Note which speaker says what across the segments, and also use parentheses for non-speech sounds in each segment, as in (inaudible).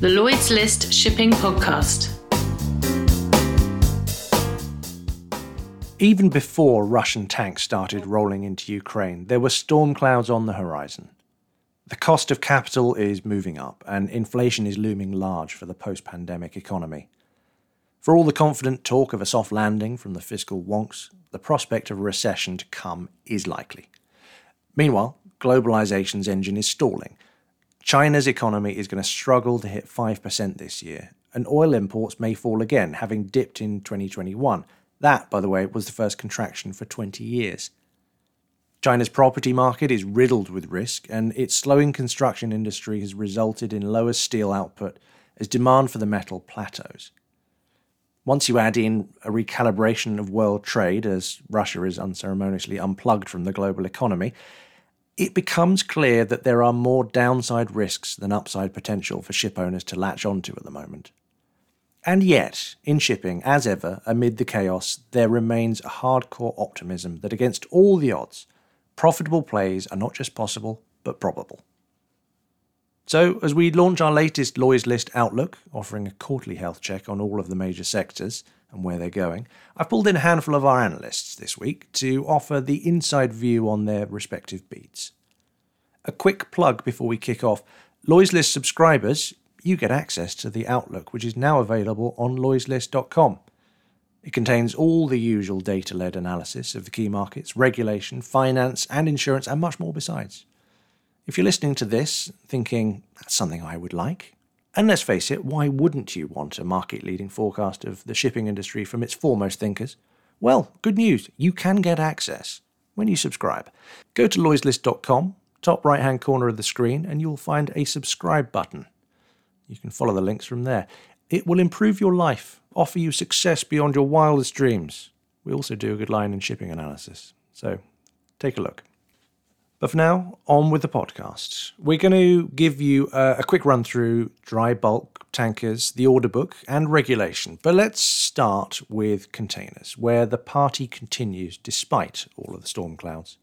Speaker 1: the Lloyd's List Shipping Podcast.
Speaker 2: Even before Russian tanks started rolling into Ukraine, there were storm clouds on the horizon. The cost of capital is moving up, and inflation is looming large for the post pandemic economy. For all the confident talk of a soft landing from the fiscal wonks, the prospect of a recession to come is likely. Meanwhile, globalization's engine is stalling. China's economy is going to struggle to hit 5% this year, and oil imports may fall again, having dipped in 2021 that, by the way, was the first contraction for 20 years. China's property market is riddled with risk, and its slowing construction industry has resulted in lower steel output as demand for the metal plateaus. Once you add in a recalibration of world trade as Russia is unceremoniously unplugged from the global economy, it becomes clear that there are more downside risks than upside potential for ship owners to latch onto at the moment. And yet, in shipping, as ever, amid the chaos, there remains a hardcore optimism that against all the odds, profitable plays are not just possible, but probable. So, as we launch our latest Lloyd's List Outlook, offering a quarterly health check on all of the major sectors and where they're going, I've pulled in a handful of our analysts this week to offer the inside view on their respective beats. A quick plug before we kick off Lloyd's List subscribers you get access to the Outlook, which is now available on lloydslist.com. It contains all the usual data led analysis of the key markets, regulation, finance, and insurance, and much more besides. If you're listening to this thinking, that's something I would like, and let's face it, why wouldn't you want a market leading forecast of the shipping industry from its foremost thinkers? Well, good news, you can get access when you subscribe. Go to lloydslist.com, top right hand corner of the screen, and you'll find a subscribe button. You can follow the links from there. It will improve your life, offer you success beyond your wildest dreams. We also do a good line in shipping analysis. So take a look. But for now, on with the podcast. We're going to give you a, a, quick run through dry bulk, tankers, the order book, and regulation. But let's start with containers, where the party continues despite all of the storm clouds.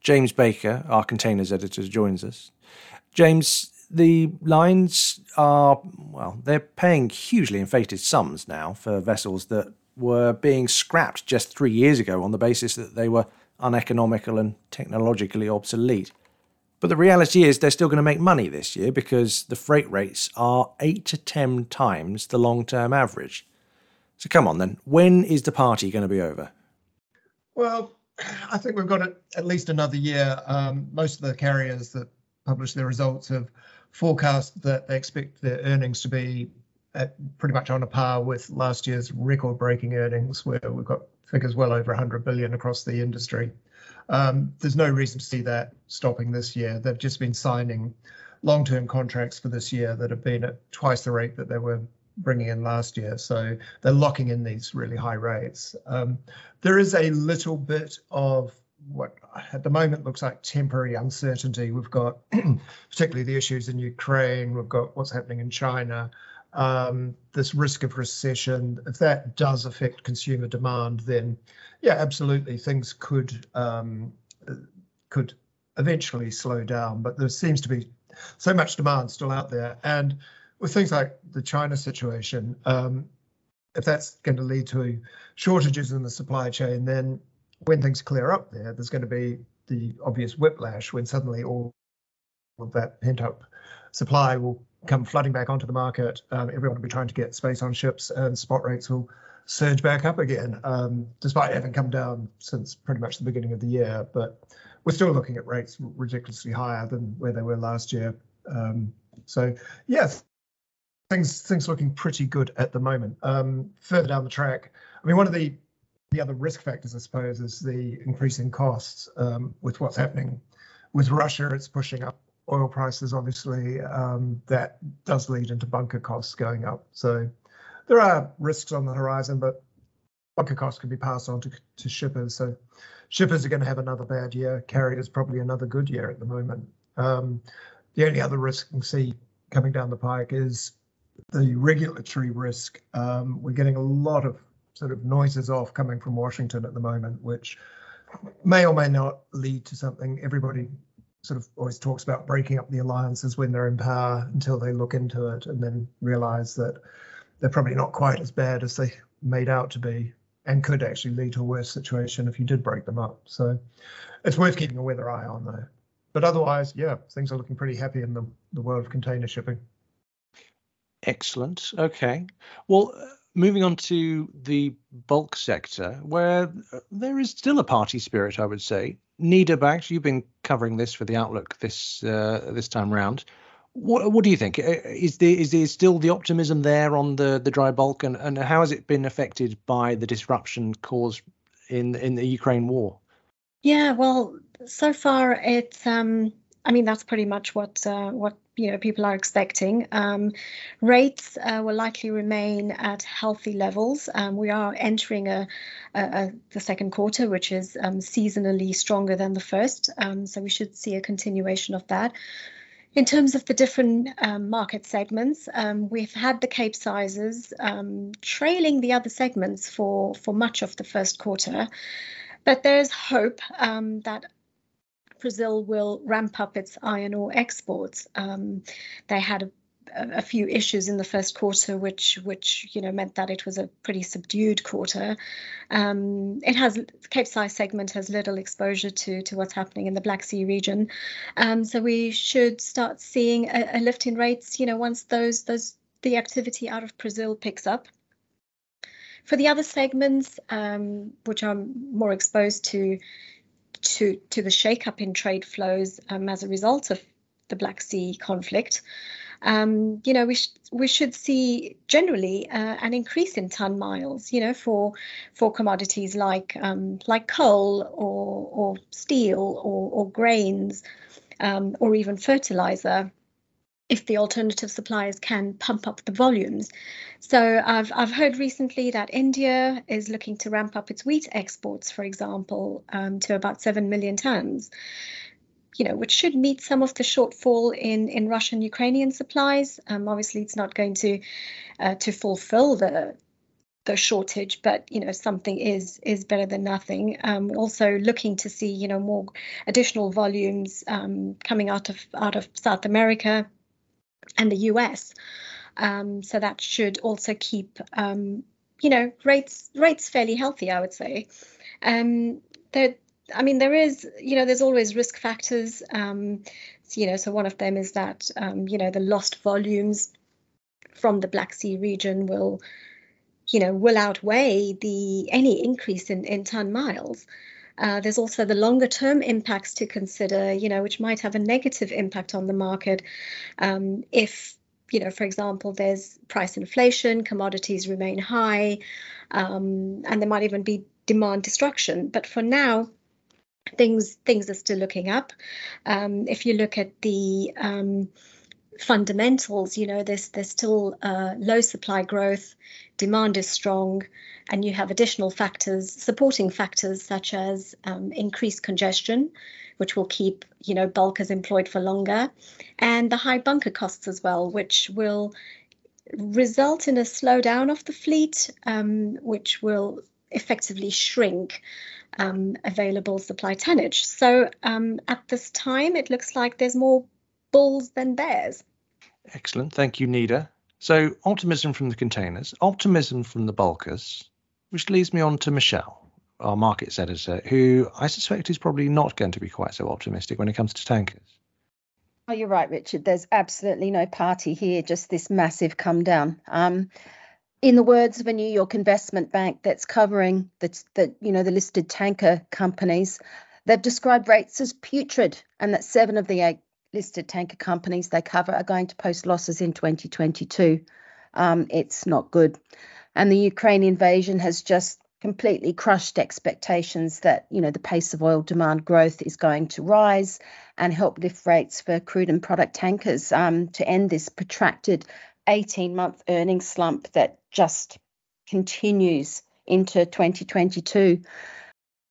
Speaker 2: James Baker, our containers editor, joins us. James, the lines are, well, they're paying hugely inflated sums now for vessels that were being scrapped just three years ago on the basis that they were uneconomical and technologically obsolete. But the reality is they're still going to make money this year because the freight rates are eight to ten times the long term average. So come on then, when is the party going to be over?
Speaker 3: Well, I think we've got at least another year. Um, most of the carriers that publish their results have forecast that they expect their earnings to be pretty much on a par with last year's record-breaking earnings, where we've got figures well over 100 billion across the industry. Um, there's no reason to see that stopping this year. They've just been signing long-term contracts for this year that have been at twice the rate that they were bringing in last year. So they're locking in these really high rates. Um, there is a little bit of what at the moment looks like temporary uncertainty. We've got (clears throat) particularly the issues in Ukraine. We've got what's happening in China. Um, this risk of recession. If that does affect consumer demand, then yeah, absolutely, things could um, could eventually slow down. But there seems to be so much demand still out there, and with things like the China situation, um, if that's going to lead to shortages in the supply chain, then when things clear up there, there's going to be the obvious whiplash when suddenly all of that pent up supply will come flooding back onto the market. Um, everyone will be trying to get space on ships, and spot rates will surge back up again, um, despite having come down since pretty much the beginning of the year. But we're still looking at rates ridiculously higher than where they were last year. Um, so, yes, things things looking pretty good at the moment. Um, further down the track, I mean, one of the the other risk factors, I suppose, is the increasing costs um, with what's happening with Russia. It's pushing up oil prices, obviously. Um, that does lead into bunker costs going up. So there are risks on the horizon, but bunker costs can be passed on to, to shippers. So shippers are going to have another bad year. Carriers probably another good year at the moment. Um, the only other risk you can see coming down the pike is the regulatory risk. Um, we're getting a lot of sort of noises off coming from Washington at the moment, which may or may not lead to something. Everybody sort of always talks about breaking up the alliances when they're in power until they look into it and then realize that they're probably not quite as bad as they made out to be and could actually lead to a worse situation if you did break them up. So it's worth keeping a weather eye on though. But otherwise, yeah, things are looking pretty happy in the, the world of container shipping.
Speaker 2: Excellent. Okay. Well, uh, moving on to the bulk sector, where uh, there is still a party spirit, I would say. Nida Bakhsh, you've been covering this for the Outlook this uh, this time round. What what do you think? Uh, is there is there still the optimism there on the the dry bulk, and and how has it been affected by the disruption caused in in the Ukraine war?
Speaker 4: Yeah, well, so far it's um I mean that's pretty much what uh, what you know people are expecting. Um, rates uh, will likely remain at healthy levels. Um, we are entering a, a, a, the second quarter, which is um, seasonally stronger than the first, um, so we should see a continuation of that. In terms of the different um, market segments, um, we've had the Cape sizes trailing the other segments for for much of the first quarter. But there's hope um, that Brazil will ramp up its iron ore exports. Um, they had a, a, few issues in the first quarter, which which you know meant that it was a pretty subdued quarter. Um, it has the Capesize segment has little exposure to to what's happening in the Black Sea region, um, so we should start seeing a, a lift in rates. You know, once those those the activity out of Brazil picks up. For the other segments, um, which are more exposed to to to the shake-up in trade flows um, as a result of the Black Sea conflict, um, you know, we sh- we should see generally uh, an increase in ton miles. You know, for for commodities like um, like coal or or steel or, or grains um, or even fertilizer if the alternative suppliers can pump up the volumes. So I've, I've heard recently that India is looking to ramp up its wheat exports, for example, um, to about 7 million tons. You know, which should meet some of the shortfall in, in Russian Ukrainian supplies. Um, obviously, it's not going to uh, to fulfill the the shortage, but you know something is is better than nothing. Um, also looking to see you know more additional volumes um, coming out of out of South America and the US. Um, so that should also keep, um, you know, rates rates fairly healthy, I would say. Um, there, I mean, there is, you know, there's always risk factors. Um, you know, so one of them is that, um, you know, the lost volumes from the Black Sea region will, you know, will outweigh the any increase in in ton miles. Uh, there's also the longer term impacts to consider, you know, which might have a negative impact on the market um, if, you know, for example, there's price inflation, commodities remain high, um, and there might even be demand destruction. But for now, things things are still looking up. Um, if you look at the um, fundamentals, you know, there's there's still uh, low supply growth, demand is strong, and you have additional factors, supporting factors such as um, increased congestion, which will keep you know bulkers employed for longer, and the high bunker costs as well, which will result in a slowdown of the fleet, um, which will effectively shrink um, available supply tonnage. So um, at this time, it looks like there's more bulls than bears.
Speaker 2: Excellent. Thank you, Nida. So, optimism from the containers, optimism from the bulkers, which leads me on to Michelle, our markets editor, who I suspect is probably not going to be quite so optimistic when it comes to tankers.
Speaker 5: Oh, you're right, Richard. There's absolutely no party here, just this massive come down. Um, in the words of a New York investment bank that's covering the, the you know the listed tanker companies, they've described rates as putrid, and that seven of the eight listed tanker companies they cover are going to post losses in 2022. Um, it's not good. And the Ukraine invasion has just completely crushed expectations that you know the pace of oil demand growth is going to rise and help lift rates for crude and product tankers um, to end this protracted 18 month earnings slump that just continues into 2022.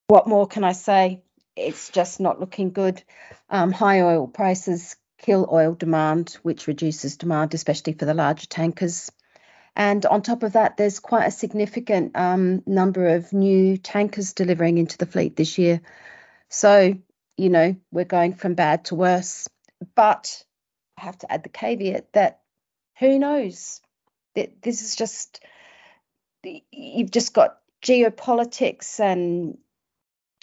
Speaker 5: What more can I say? It's just not looking good. Um, high oil prices kill oil demand, which reduces demand, especially for the larger tankers. And on top of that, there's quite a significant um, number of new tankers delivering into the fleet this year. So, you know, we're going from bad to worse. But I have to add the caveat that who knows? This is just, you've just got geopolitics and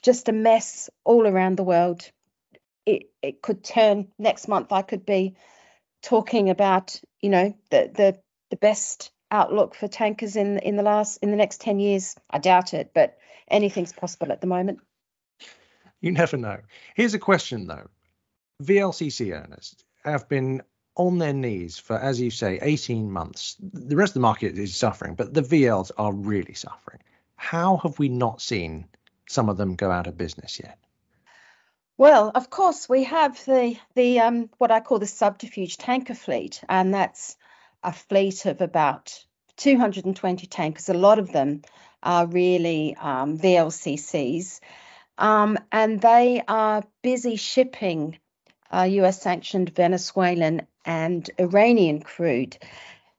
Speaker 5: just a mess all around the world. It, it could turn next month. I could be talking about, you know, the, the, the best outlook for tankers in in the last in the next 10 years. I doubt it but anything's possible at the moment.
Speaker 2: You never know. Here's a question though. Vlcc owners have been on their knees for as you say 18 months. The rest of the market is suffering but the vls are really suffering. How have we not seen some of them go out of business yet
Speaker 5: well, of course, we have the the um, what I call the subterfuge tanker fleet, and that's a fleet of about 220 tankers. A lot of them are really um, VLCCs, um, and they are busy shipping uh, US sanctioned Venezuelan and Iranian crude.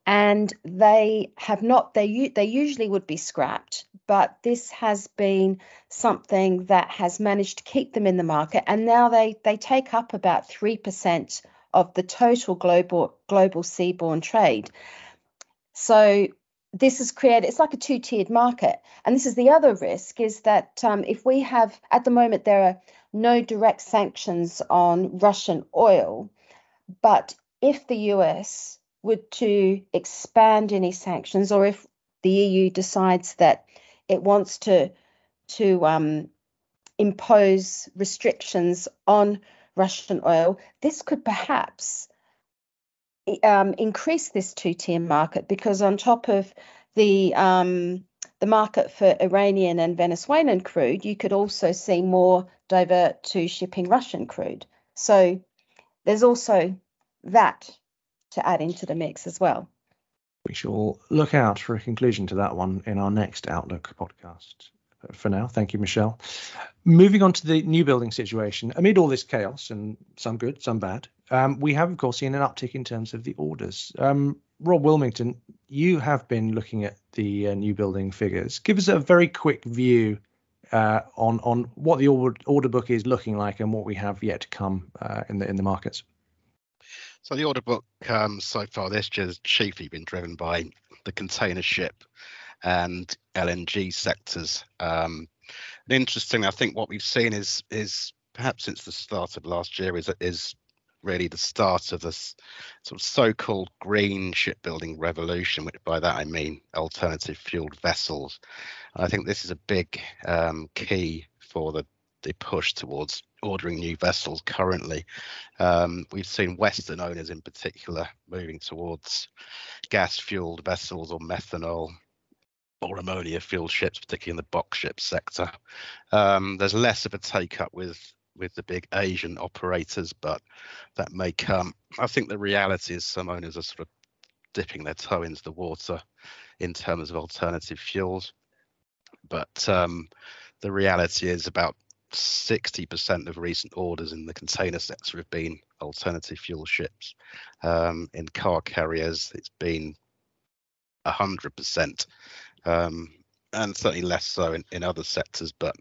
Speaker 5: And they have not, they, they usually would be scrapped, but this has been something that has managed to keep them in the market. And now they, they take up about 3% of the total global global seaborne trade. So this has created it's like a two-tiered market and this is the other risk is that um, if we have at the moment there are no direct sanctions on russian oil but if the us were to expand any sanctions or if the eu decides that it wants to to um, impose restrictions on Russian oil, this could perhaps um, increase this two-tier market because on top of the um, the market for Iranian and Venezuelan crude, you could also see more divert to shipping Russian crude. So there's also that to add into the mix as well.
Speaker 2: We shall look out for a conclusion to that one in our next Outlook podcast for now. Thank you, Michelle. Moving on to the new building situation, amid all this chaos and some good, some bad, um, we have, of course, seen an uptick in terms of the orders. Um, Rob Willmington, you have been looking at the uh, new building figures. Give us a very quick view uh, on on what the order, order book is looking like and what we have yet to come uh, in the in the markets.
Speaker 6: So the order book um, so far this year has chiefly been driven by the container ship and LNG sectors. Um, and interesting, I think what we've seen is is perhaps since the start of last year is is really the start of this sort of so-called green shipbuilding revolution, which by that I mean alternative fueled vessels. And I think this is a big um, key for the the push towards ordering new vessels currently. Um, we've seen Western owners in particular moving towards gas fueled vessels or methanol or ammonia fueled ships, particularly in the box ship sector. Um, there's less of a take up with with the big Asian operators, but that may come. I think the reality is some owners are sort of dipping their toe into the water in terms of alternative fuels. But um, the reality is about 60% of recent orders in the container sector have been alternative fuel ships. Um, in car carriers, it's been 100% um, and certainly less so in, in other sectors. But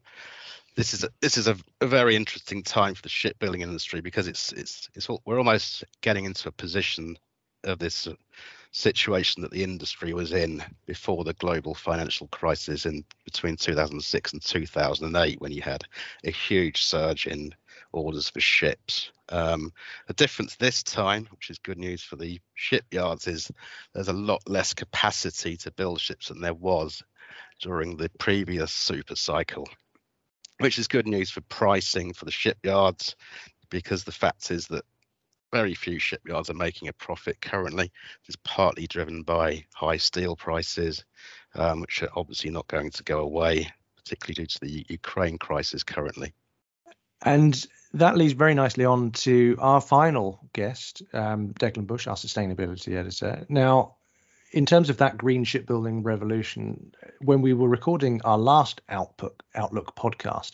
Speaker 6: this is a, this is a, a, very interesting time for the shipbuilding industry because it's it's it's we're almost getting into a position of this situation that the industry was in before the global financial crisis in between 2006 and 2008 when you had a huge surge in orders for ships. Um, the difference this time, which is good news for the shipyards, is there's a lot less capacity to build ships than there was during the previous super cycle, which is good news for pricing for the shipyards because the fact is that very few shipyards are making a profit currently. It's partly driven by high steel prices, um, which are obviously not going to go away, particularly due to the Ukraine crisis currently.
Speaker 2: And that leads very nicely on to our final guest, um, Declan Bush, our sustainability editor. Now, in terms of that green shipbuilding revolution, when we were recording our last output, Outlook podcast,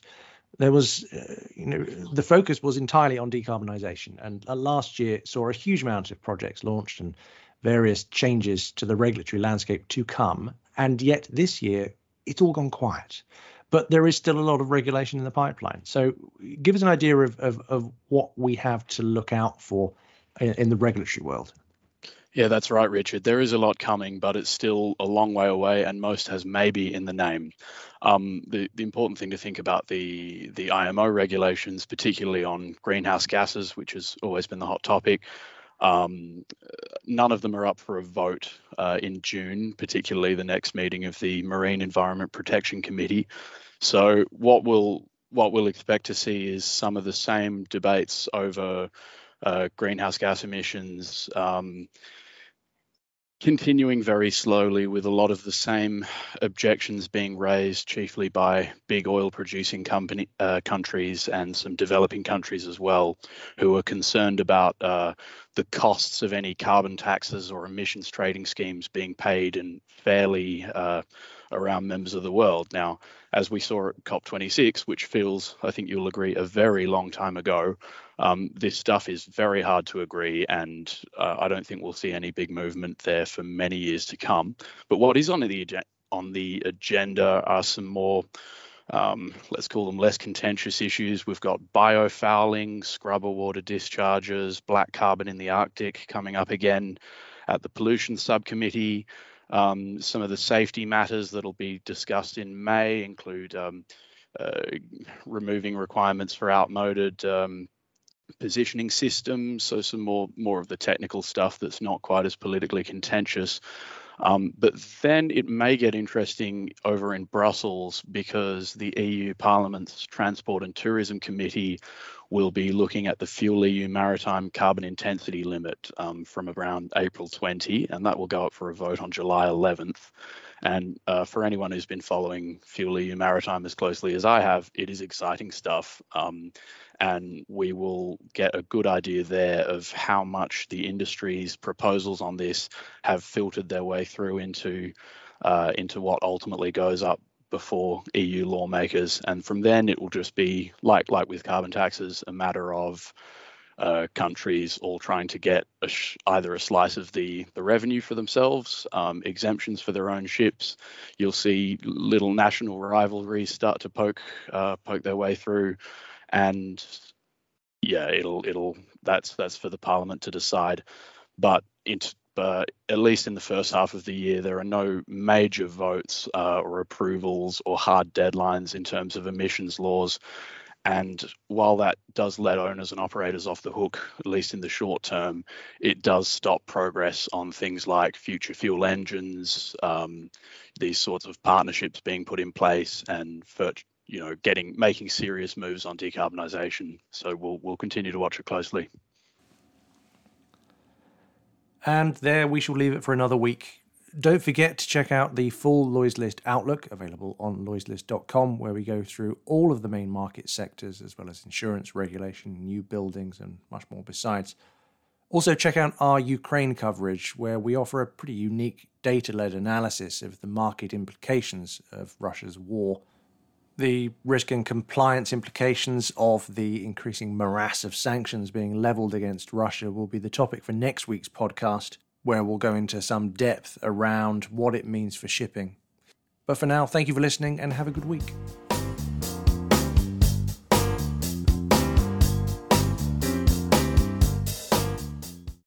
Speaker 2: there was, uh, you know, the focus was entirely on decarbonisation, and uh, last year saw a huge amount of projects launched and various changes to the regulatory landscape to come. And yet this year, it's all gone quiet. but there is still a lot of regulation in the pipeline. So, give us an idea of, of, of what we have to look out for in, in the regulatory world.
Speaker 7: Yeah, that's right, Richard. There is a lot coming, but it's still a long way away, and most has maybe in the name. Um, the, the important thing to think about the the IMO regulations, particularly on greenhouse gases, which has always been the hot topic. Um, none of them are up for a vote uh, in June, particularly the next meeting of the Marine Environment Protection Committee. So what we'll what we'll expect to see is some of the same debates over uh, greenhouse gas emissions. Um, continuing very slowly with a lot of the same objections being raised chiefly by big oil producing company uh, countries and some developing countries as well who are concerned about uh, the costs of any carbon taxes or emissions trading schemes being paid and fairly uh, around members of the world now as we saw at COP26, which feels, I think you'll agree, a very long time ago. Um, this stuff is very hard to agree, and uh, I don't think we'll see any big movement there for many years to come. But what is on the on the agenda are some more, um, let's call them less contentious issues. We've got biofouling, scrubber water discharges, black carbon in the Arctic coming up again at the pollution subcommittee. Um, some of the safety matters that'll be discussed in May include um, uh, removing requirements for outmoded um, positioning systems, so some more more of the technical stuff that's not quite as politically contentious. Um, but then it may get interesting over in Brussels because the EU Parliament's Transport and Tourism Committee will be looking at the Fuel EU maritime carbon intensity limit um, from around April 20, and that will go up for a vote on July 11th. And uh, for anyone who's been following Fuel EU maritime as closely as I have, it is exciting stuff. Um, and we will get a good idea there of how much the industry's proposals on this have filtered their way through into uh, into what ultimately goes up before EU lawmakers, and from then it will just be like like with carbon taxes, a matter of uh, countries all trying to get a sh- either a slice of the the revenue for themselves, um, exemptions for their own ships. You'll see little national rivalries start to poke uh, poke their way through, and yeah, it'll it'll that's that's for the parliament to decide. But it, at least in the first half of the year, there are no major votes uh, or approvals or hard deadlines in terms of emissions laws. And while that does let owners and operators off the hook, at least in the short term, it does stop progress on things like future fuel engines, um, these sorts of partnerships being put in place, and for, you know, getting making serious moves on decarbonisation. So we'll we'll continue to watch it closely.
Speaker 2: And there we shall leave it for another week. Don't forget to check out the full Lloyd's List Outlook available on lloydslist.com, where we go through all of the main market sectors, as well as insurance, regulation, new buildings, and much more besides. Also, check out our Ukraine coverage, where we offer a pretty unique data led analysis of the market implications of Russia's war the risk and compliance implications of the increasing morass of sanctions being leveled against Russia will be the topic for next week's podcast, where we'll go into some depth around what it means for shipping. But for now, thank you for listening and have a good week.